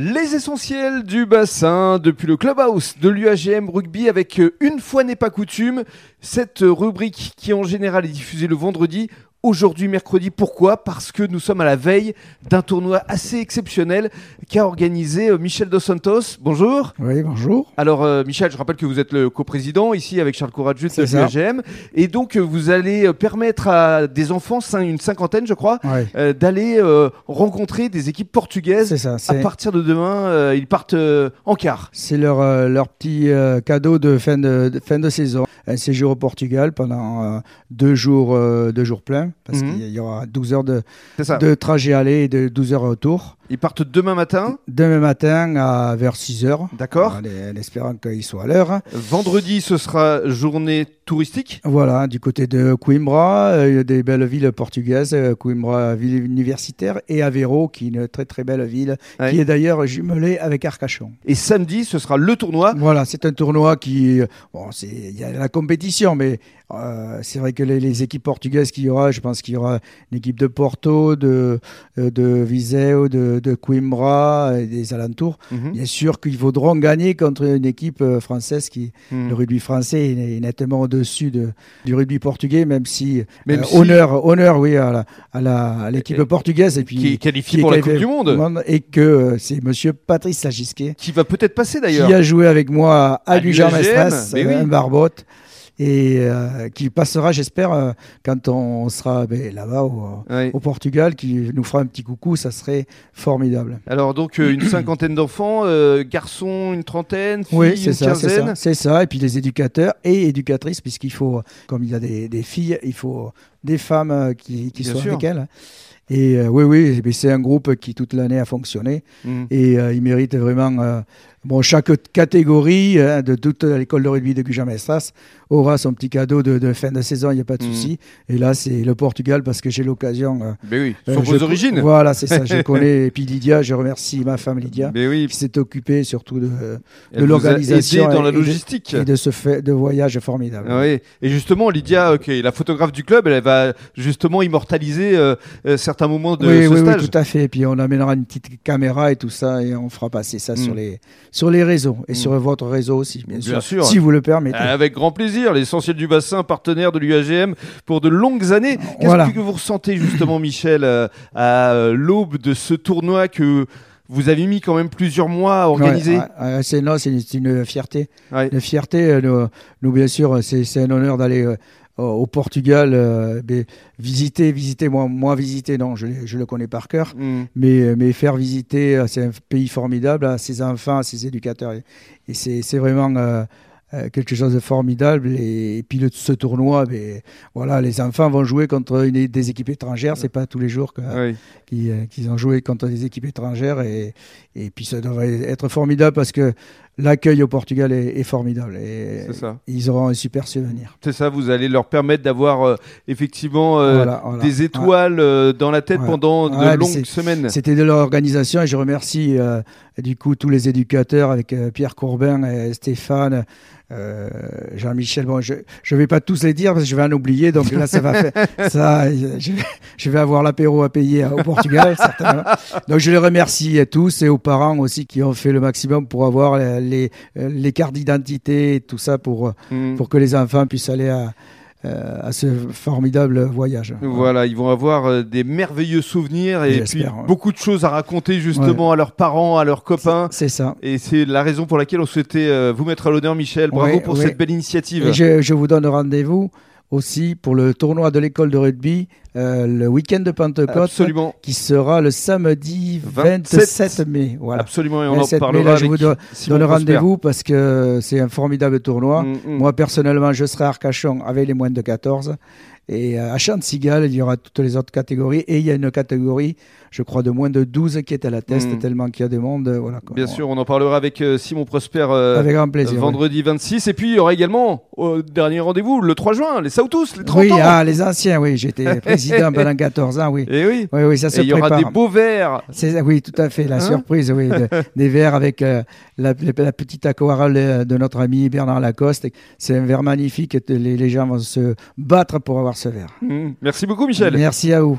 Les essentiels du bassin depuis le clubhouse de l'UAGM rugby avec euh, une fois n'est pas coutume, cette rubrique qui en général est diffusée le vendredi aujourd'hui mercredi. Pourquoi? Parce que nous sommes à la veille d'un tournoi assez exceptionnel qu'a organisé euh, Michel Dos Santos. Bonjour. Oui, bonjour. Alors euh, Michel, je rappelle que vous êtes le coprésident ici avec Charles Courageux de l'UAGM et donc euh, vous allez permettre à des enfants, une cinquantaine je crois, d'aller rencontrer des équipes portugaises. Ça, à partir de demain, ils partent en quart. C'est leur, leur petit cadeau de fin de, de, fin de saison. Un séjour au Portugal pendant deux jours, deux jours pleins parce mhm. qu'il y aura 12 heures de, de trajet aller et de 12 heures retour. Ils partent demain matin Demain matin à vers 6 heures. D'accord. En, espérant qu'ils soient à l'heure. Vendredi, ce sera journée touristique Voilà, du côté de Coimbra, euh, il y a des belles villes portugaises, euh, Coimbra, ville universitaire, et Aveiro, qui est une très très belle ville, qui est d'ailleurs jumelée avec Arcachon. Et samedi, ce sera le tournoi Voilà, c'est un tournoi qui. Bon, il y a la compétition, mais euh, c'est vrai que les, équipes portugaises qu'il y aura, je pense qu'il y aura une équipe de Porto, de, de Viseu, de de, Coimbra et des alentours, mhm. bien sûr qu'ils voudront gagner contre une équipe euh, française qui, mhm. le rugby français est nettement au-dessus de, du rugby portugais, même si, euh, honneur, honneur, oui, à, à l'équipe portugaise et puis qui est qualifiée pour la Coupe du Monde. et que euh, c'est Monsieur Patrice Lagisquet qui va peut-être passer d'ailleurs, qui a joué avec moi à, à Barbotte et euh, qui passera, j'espère, euh, quand on sera ben, là-bas au, Portugal, qui nous fera un petit coucou, ça serait formidable. Alors donc euh, une cinquantaine d'enfants, garçons une trentaine, filles oui, c'est une ça, quinzaine. C'est ça, et puis les éducateurs et éducatrices, puisqu'il faut, comme il y a des, filles, il faut des femmes qui, qui soient avec elles. Et oui, oui, c'est un groupe qui toute l'année a fonctionné mmh. et il mérite vraiment Bon, chaque catégorie hein, de toute l'école de rugby de Gujan-Mestras aura son petit cadeau de, fin de saison, il n'y a pas de mhm. souci. Et là, c'est le Portugal parce que j'ai l'occasion. Euh, Mais oui, euh, vos origines. Voilà, c'est ça, je connais. Et puis Lydia, je remercie ma femme Lydia qui s'est occupée surtout de, de l'organisation. dans la logistique. Et de, ce fait de voyage formidable. Ah oui. Et justement, Lydia, est la photographe du club, elle va justement immortaliser euh, certains moments de ce oui, stage. Oui, tout à fait. Et puis on amènera une petite caméra et tout ça et on fera passer ça sur mm. les sur les réseaux et sur mm. votre réseau aussi, bien, sûr, si vous le permettez. Avec grand plaisir, l'essentiel du bassin, partenaire de l'UAGM pour de longues années. Qu'est-ce que vous ressentez justement, Michel, euh, à l'aube de ce tournoi que vous avez mis quand même plusieurs mois à organiser. c'est une, fierté. Une fierté. Euh, nous, bien sûr, c'est un honneur d'aller euh, au Portugal, euh, visiter, visiter, moi, moi visiter, non, je, je le connais par cœur, mm. mais, mais faire visiter, euh, c'est un pays formidable à ses enfants, à ses éducateurs. Et, c'est vraiment euh, quelque chose de formidable. Et, puis le, ce tournoi, mais, voilà, les enfants vont jouer contre une, des équipes étrangères, c'est pas tous les jours qu'ils ont joué contre des équipes étrangères. Et, et puis ça devrait être formidable parce que l'accueil au Portugal est, formidable et ils auront un super souvenir. C'est ça, vous allez leur permettre d'avoir euh, effectivement euh, des étoiles euh, dans la tête pendant de longues semaines. C'était de l'organisation et je remercie du coup tous les éducateurs avec Pierre Courbin et Stéphane. Jean-Michel, bon, je ne vais pas tous les dire parce que je vais en oublier, donc là, ça va faire, ça, je, vais avoir l'apéro à payer au Portugal, certainement. Donc, je les remercie à tous et aux parents aussi qui ont fait le maximum pour avoir les, euh, les cartes d'identité et tout ça pour, mm. pour que les enfants puissent aller à, euh, à ce formidable voyage. Voilà, ils vont avoir euh, des merveilleux souvenirs et puis beaucoup de choses à raconter justement à leurs parents, à leurs copains. C'est ça. Et c'est la raison pour laquelle on souhaitait vous mettre à l'honneur, Michel. Bravo pour cette belle initiative. je, je, vous donne rendez-vous aussi pour le tournoi de l'école de rugby, euh, le week-end de Pentecôte, qui sera le samedi 27, mai. Voilà. Absolument, et on en parlera. je vous donne rendez-vous parce que c'est un formidable tournoi. Mm, mm. Moi, personnellement, je serai à Arcachon avec les moins de 14. Et euh, à Chantigal, il y aura toutes les autres catégories. Et il y a une catégorie, je crois, de moins de 12 qui est à la test, hmm. tellement qu'il y a des mondes. Voilà, Bien sûr, on en parlera avec euh, Simon Prosper euh, avec grand plaisir, vendredi 26. Et puis, il y aura également, au dernier rendez-vous, le 3 juin, les Sautous, les 30 oui, ans. Ah, les anciens, oui. J'étais président pendant 14 ans, oui. Et oui. Oui, oui ça se Et il y aura des beaux verres. Oui, tout à fait. La hein surprise, oui. des verres avec la, la, petite aquarelle de notre ami Bernard Lacoste. C'est un verre magnifique. Les, les gens vont se battre pour avoir Hmm. Merci beaucoup, Michel. Merci à vous.